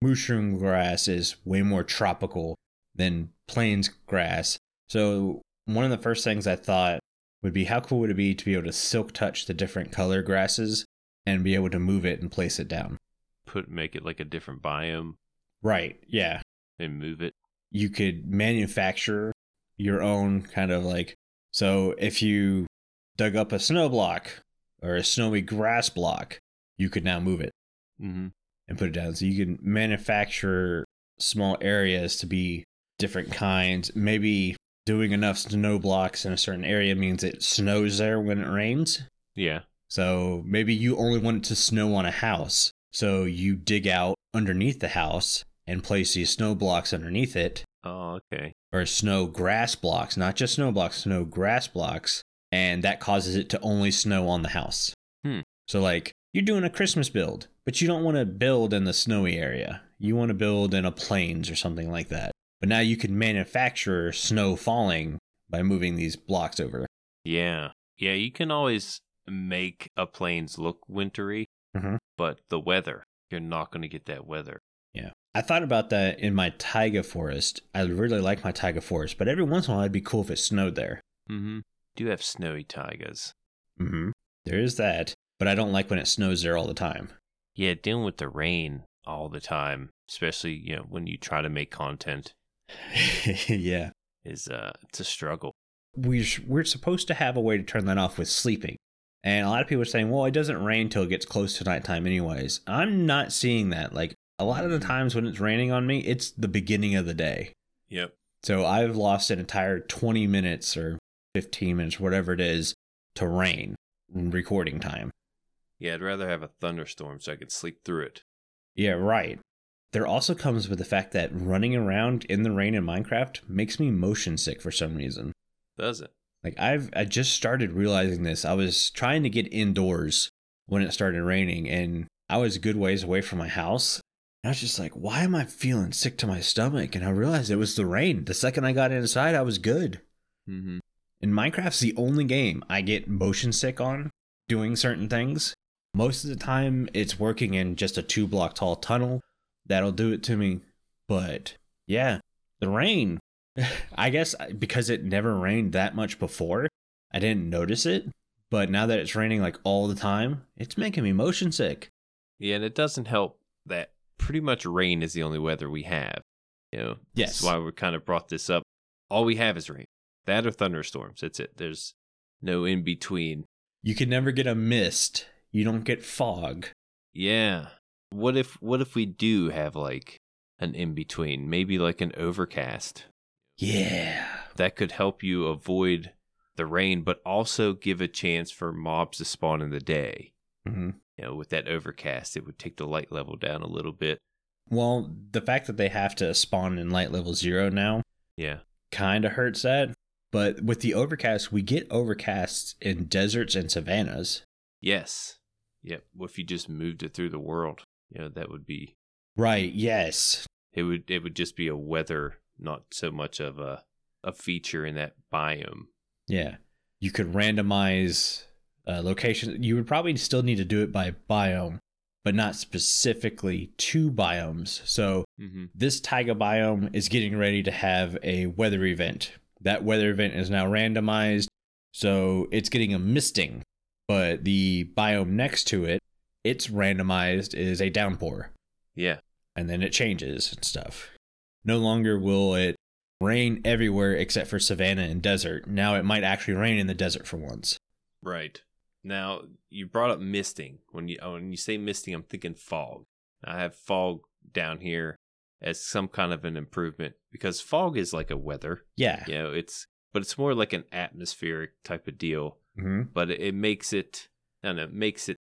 mushroom grass is way more tropical than plains grass. So one of the first things I thought would be how cool would it be to be able to silk touch the different color grasses and be able to move it and place it down. Put make it like a different biome Right. Yeah. and move it. you could manufacture your own kind of like so if you dug up a snow block or a snowy grass block you could now move it Mm-hmm. and put it down so you can manufacture small areas to be different kinds maybe doing enough snow blocks in a certain area means it snows there when it rains Yeah. so maybe you only want it to snow on a house. So you dig out underneath the house and place these snow blocks underneath it, Oh, okay. or snow grass blocks, not just snow blocks, snow grass blocks, and that causes it to only snow on the house. Hmm. So like you're doing a Christmas build, but you don't want to build in the snowy area. You want to build in a plains or something like that. But now you can manufacture snow falling by moving these blocks over. Yeah. Yeah, you can always make a plains look wintry, Mhm. but the weather, you're not going to get that weather. Yeah. I thought about that in my taiga forest. I really like my taiga forest, but every once in a while it'd be cool if it snowed there. Mm-hmm. Do you have snowy taigas. Mm-hmm. There is that, but I don't like when it snows there all the time. Yeah, dealing with the rain all the time, especially, you know, when you try to make content (laughs) yeah. is uh it's a struggle. we we're supposed to have a way to turn that off with sleeping. And a lot of people are saying, well, it doesn't rain till it gets close to nighttime, anyways. I'm not seeing that. Like a lot of the times when it's raining on me, it's the beginning of the day. Yep. So I've lost an entire 20 minutes or 15 minutes, whatever it is, to rain recording time. Yeah, I'd rather have a thunderstorm so I could sleep through it. Yeah, right. There also comes with the fact that running around in the rain in Minecraft makes me motion sick for some reason. Does it? Like I've I just started realizing this. I was trying to get indoors when it started raining and I was a good ways away from my house. And I was just like, why am I feeling sick to my stomach? And I realized it was the rain. The second I got inside, I was good. Mm-hmm. And Minecraft's the only game I get motion sick on doing certain things. Most of the time, it's working in just a two block tall tunnel. That'll do it to me. But yeah, the rain. (laughs) I guess uh, because it never rained that much before, I didn't notice it. But now that it's raining like all the time, it's making me motion sick. Yeah, and it doesn't help that pretty much rain is the only weather we have. You know, Yes. That's why we kind of brought this up. All we have is rain. That or thunderstorms. That's it. There's no in between. You can never get a mist. You don't get fog. Yeah. What if what if we do have like an in between? Maybe like an overcast. Yeah. That could help you avoid the rain, but also give a chance for mobs to spawn in the day. hmm You know, with that overcast, it would take the light level down a little bit. Well, the fact that they have to spawn in light level zero now Yeah. kind of hurts that. But with the overcast, we get overcasts in deserts and savannas. Yes. Yep. What if you just moved it through the world? You know, that would be Right, yes. it would it would just be a weather, not so much of a a feature in that biome. Yeah. You could randomize uh, location. You would probably still need to do it by biome, but not specifically to biomes. So Mm-hmm. this taiga biome is getting ready to have a weather event. That weather event is now randomized, so it's getting a misting. But the biome next to it, it's randomized is a downpour, Yeah. and then it changes and stuff. No longer will it rain everywhere except for savanna and desert. Now it might actually rain in the desert for once. Right. Now you brought up misting. When you oh, when you say misting, I'm thinking fog. I have fog down here as some kind of an improvement because fog is like a weather. Yeah. You know, it's but it's more like an atmospheric type of deal. hmm But it, it makes it I don't know, it makes it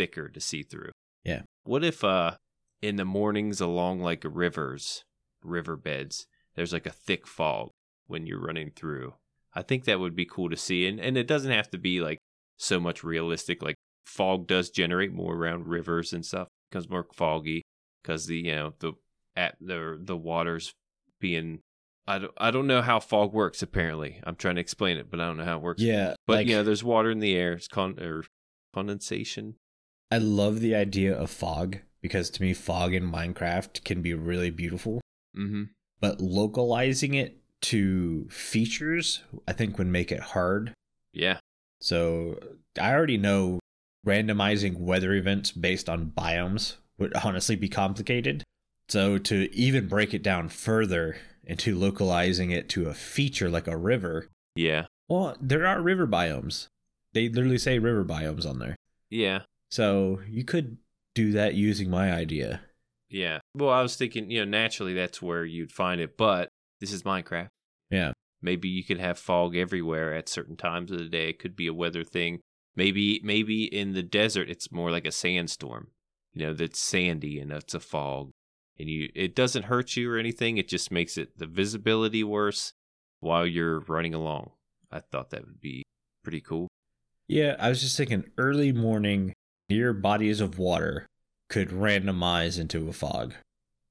thicker to see through. Yeah. What if uh in the mornings along like rivers, riverbeds, there's like a thick fog when you're running through. I think that would be cool to see. And and it doesn't have to be like so much realistic. Like fog does generate more around rivers and stuff. It becomes more foggy because the you know the at the the waters being I don't I don't know how fog works. Apparently, I'm trying to explain it, but I don't know how it works. Yeah. but like, you know, there's water in the air. It's con or condensation. I love the idea of fog because to me, fog in Minecraft can be really beautiful. Mm-hmm. but localizing it to features i think would make it hard Yeah. so i already know randomizing weather events based on biomes would honestly be complicated so to even break it down further into localizing it to a feature like a river Yeah. well there are river biomes they literally say river biomes on there Yeah. So you could do that using my idea Yeah. Well, I was thinking, you know, naturally that's where you'd find it, but this is Minecraft. Yeah. Maybe you could have fog everywhere at certain times of the day. It could be a weather thing. Maybe maybe in the desert it's more like a sandstorm. You know, that's sandy and it's a fog. And you it doesn't hurt you or anything. It just makes it the visibility worse while you're running along. I thought that would be pretty cool. Yeah, I was just thinking early morning near bodies of water could randomize into a fog.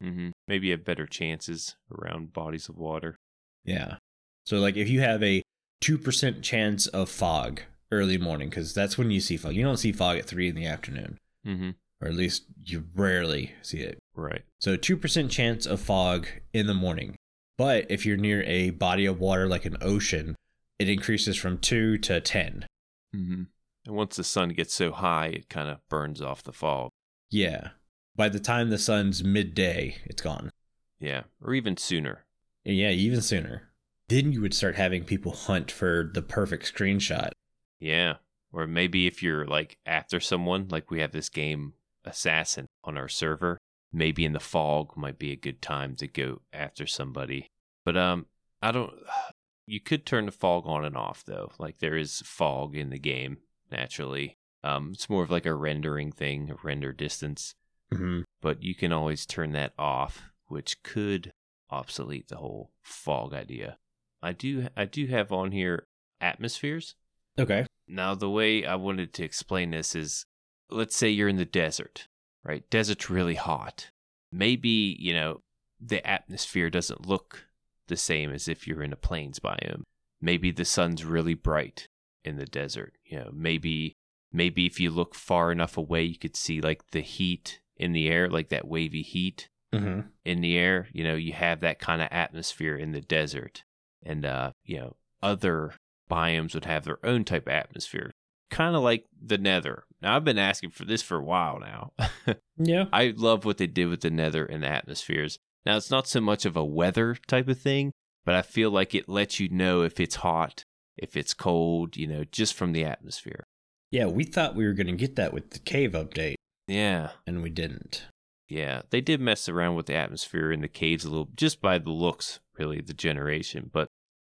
hmm Maybe you have better chances around bodies of water. Yeah. So, like, if you have a 2% chance of fog early morning, because that's when you see fog. You don't see fog at 3 in the afternoon, hmm or at least you rarely see it. Right. So, 2% chance of fog in the morning. But if you're near a body of water like an ocean, it increases from 2 to 10. hmm And once the sun gets so high, it kind of burns off the fog. Yeah. By the time the sun's midday, it's gone. Yeah, or even sooner. Yeah, even sooner. then you would start having people hunt for the perfect screenshot. Yeah. Or maybe if you're like after someone, like we have this game Assassin on our server, maybe in the fog might be a good time to go after somebody. But um I don't (sighs) you could turn the fog on and off though. Like there is fog in the game naturally. Um it's more of like a rendering thing, a render distance, Mm-hmm. but you can always turn that off, which could obsolete the whole fog idea. I do I do have on here atmospheres. Okay. Now, the way I wanted to explain this is let's say you're in the desert, right? Desert's really hot. Maybe, you know, the atmosphere doesn't look the same as if you're in a plains biome. Maybe the sun's really bright in the desert. You know, maybe maybe if you look far enough away you could see like the heat in the air, like that wavy heat Mm-hmm. in the air. You know, you have that kind of atmosphere in the desert. And, uh, you know, other biomes would have their own type of atmosphere, kind of like the nether. Now, I've been asking for this for a while now. (laughs) Yeah. I love what they did with the nether and the atmospheres. Now, it's not so much of a weather type of thing, but I feel like it lets you know if it's hot, if it's cold, you know, just from the atmosphere. Yeah, we thought we were going to get that with the cave update, Yeah. and we didn't. Yeah, they did mess around with the atmosphere in the caves a little, just by the looks, really, the generation. But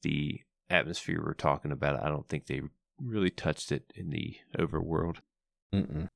the atmosphere we're talking about, I don't think they really touched it in the overworld. Mm-mm.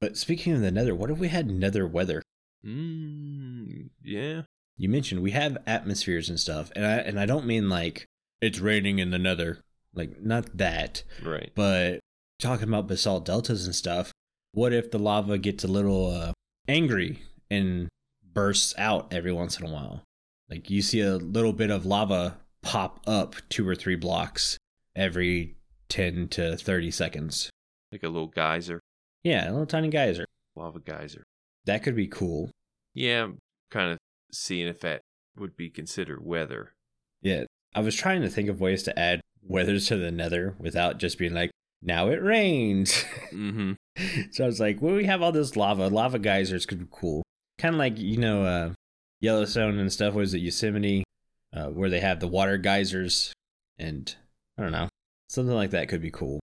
But speaking of the nether, what if we had nether weather? Mm, yeah. You mentioned we have atmospheres and stuff, and I and I don't mean like it's raining in the nether, like not that, Right. but talking about basalt deltas and stuff. What if the lava gets a little uh, angry and bursts out every once in a while? Like you see a little bit of lava pop up two or three blocks every ten to thirty seconds. Like a little geyser, Yeah, a little tiny geyser. lava geyser. That could be cool. Yeah, I'm kind of seeing if that would be considered weather. Yeah, I was trying to think of ways to add weather to the nether without just being like, now it rains. (laughs) Mm-hmm. so I was like, well, we have all this lava. Lava geysers could be cool. Kind of like, you know, uh, Yellowstone and stuff. Was it Yosemite? Uh, where they have the water geysers. And I don't know. Something like that could be cool.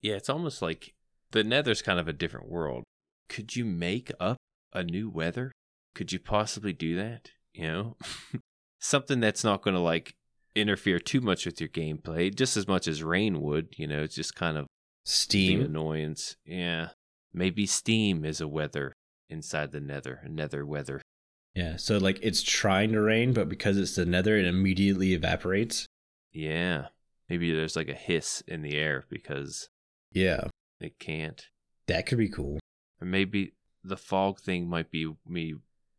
Yeah, it's almost like the Nether's kind of a different world. Could you make up a new weather? Could you possibly do that? You know, (laughs) something that's not going to like interfere too much with your gameplay, just as much as rain would. You know, it's just kind of Steam. annoyance. Yeah, maybe steam is a weather inside the Nether, Nether weather. Yeah. So, like, it's trying to rain, but because it's the nether, it immediately evaporates. Yeah, maybe there's like a hiss in the air because Yeah. it can't. That could be cool. Or maybe the fog thing might be me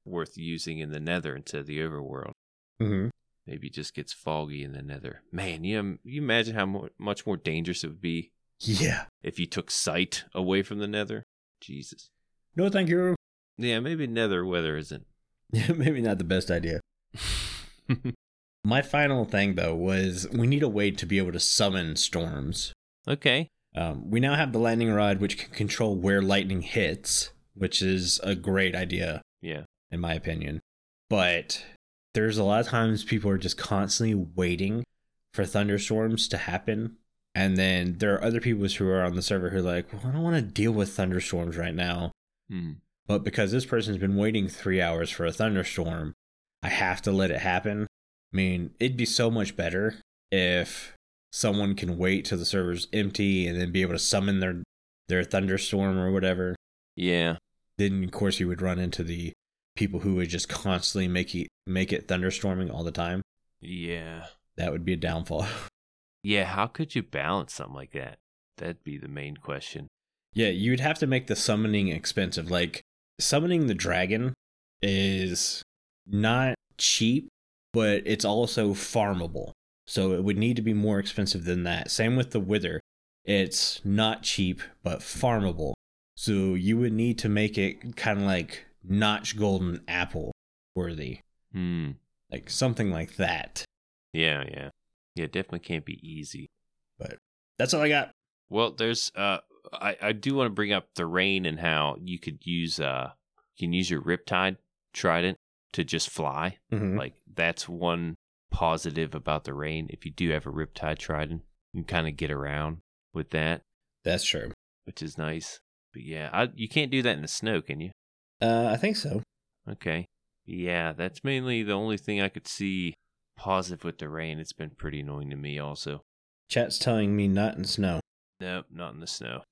worth using in the nether instead of the overworld. Mm-hmm. Maybe it just gets foggy in the nether. Man, you, you imagine how mo- much more dangerous it would be Yeah. if you took sight away from the nether? Jesus. No, thank you. Yeah, maybe nether weather isn't. Yeah, (laughs) maybe not the best idea. (laughs) My final thing, though, was we need a way to be able to summon storms. okay. Um, we now have the lightning rod, which can control where lightning hits, which is a great idea, Yeah. in my opinion. But there's a lot of times people are just constantly waiting for thunderstorms to happen. And then there are other people who are on the server who are like, well, I don't want to deal with thunderstorms right now. Hmm. But because this person's been waiting three hours for a thunderstorm, I have to let it happen. I mean, it'd be so much better if someone can wait till the server's empty and then be able to summon their their thunderstorm or whatever. Yeah. Then of course you would run into the people who would just constantly make it make it thunderstorming all the time. Yeah. That would be a downfall. (laughs) Yeah. How could you balance something like that? That'd be the main question. Yeah, you'd have to make the summoning expensive. Like summoning the dragon is not cheap, but it's also farmable. So it would need to be more expensive than that. Same with the wither. It's not cheap, but farmable. So you would need to make it kind of like notch golden apple worthy. Hmm. Like something like that. Yeah. Yeah. Yeah. Definitely can't be easy. But that's all I got. Well, there's uh I, I do want to bring up the rain and how you could use uh you can use your riptide trident to just fly. Mhm. Like that's one positive about the rain. If you do have a Riptide Trident, you can kind of get around with that, That's true. which is nice. But yeah, I, you can't do that in the snow, can you? Uh, I think so. Okay. Yeah, that's mainly the only thing I could see positive with the rain. It's been pretty annoying to me also. Chat's telling me not in snow. Nope, not in the snow.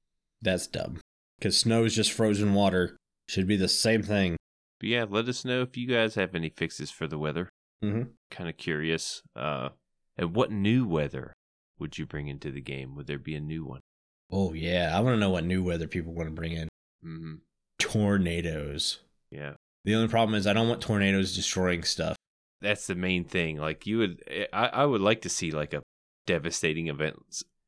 That's dumb. Because snow is just frozen water. Should be the same thing. But yeah, let us know if you guys have any fixes for the weather. Mm-hmm. Kind of curious. Uh, and what new weather would you bring into the game? Would there be a new one? Oh yeah, I want to know what new weather people want to bring in. hmm Tornadoes. Yeah, The only problem is I don't want tornadoes destroying stuff. that's the main thing. Like you would, I, I would like to see like a devastating event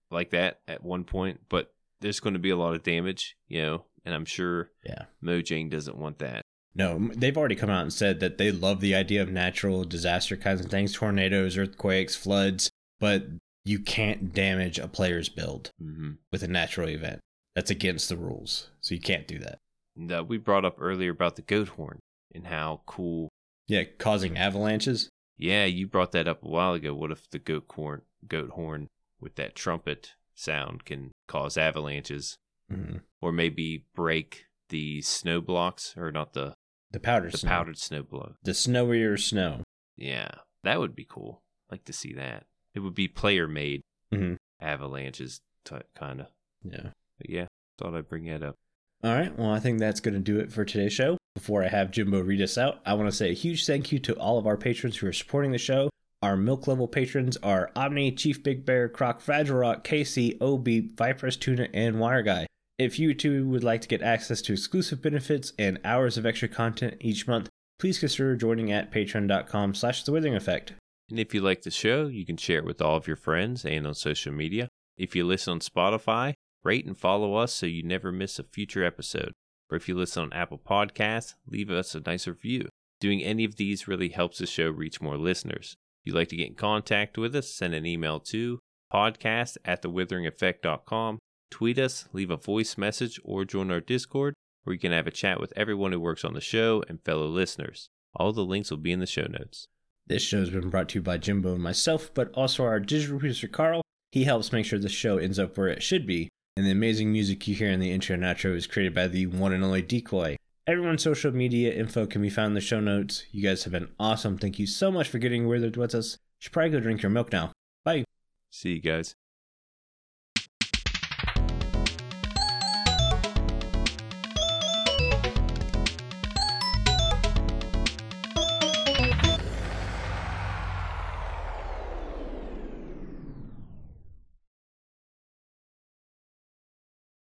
like that at one point, but there's going to be a lot of damage, you know, and I'm sure Yeah. Mojang doesn't want that. No, they've already come out and said that they love the idea of natural disaster kinds of things, tornadoes, earthquakes, floods, but you can't damage a player's build hmm with a natural event. That's against the rules. So you can't do that. And, uh, we brought up earlier about the goat horn and how cool. Yeah, causing avalanches. Yeah, you brought that up a while ago. What if the goat horn, goat horn with that trumpet sound can cause avalanches, hmm or maybe break the snow blocks, or not the The powder the snow. powdered snow block? The snowier snow. Yeah, that would be cool. Like to see that. It would be player made Mhm. avalanches, type kind of. Yeah. But yeah, thought I'd bring that up. All right. Well, I think that's going to do it for today's show. Before I have Jimbo read us out, I want to say a huge thank you to all of our patrons who are supporting the show. Our milk level patrons are aubni, Chief Big Bear, Crock, Fragile Rock, Casey, OB, viperoustuna, and WyreGuy. If you too would like to get access to exclusive benefits and hours of extra content each month, please consider joining at patreon.com slash the withering effect. And if you like the show, you can share it with all of your friends and on social media. If you listen on Spotify, rate and follow us so you never miss a future episode. Or if you listen on Apple Podcasts, leave us a nice review. Doing any of these really helps the show reach more listeners. If you'd like to get in contact with us, send an email to podcast at thewitheringeffect.com. Tweet us, leave a voice message, or join our Discord, where you can have a chat with everyone who works on the show and fellow listeners. All the links will be in the show notes. This show has been brought to you by Jimbo and myself, but also our digital producer Carl. He helps make sure the show ends up where it should be, and the amazing music you hear in the intro and outro is created by the one and only Decoy. Everyone's social media info can be found in the show notes. You guys have been awesome. Thank you so much for getting withered with us. You should probably go drink your milk now. Bye. See you guys.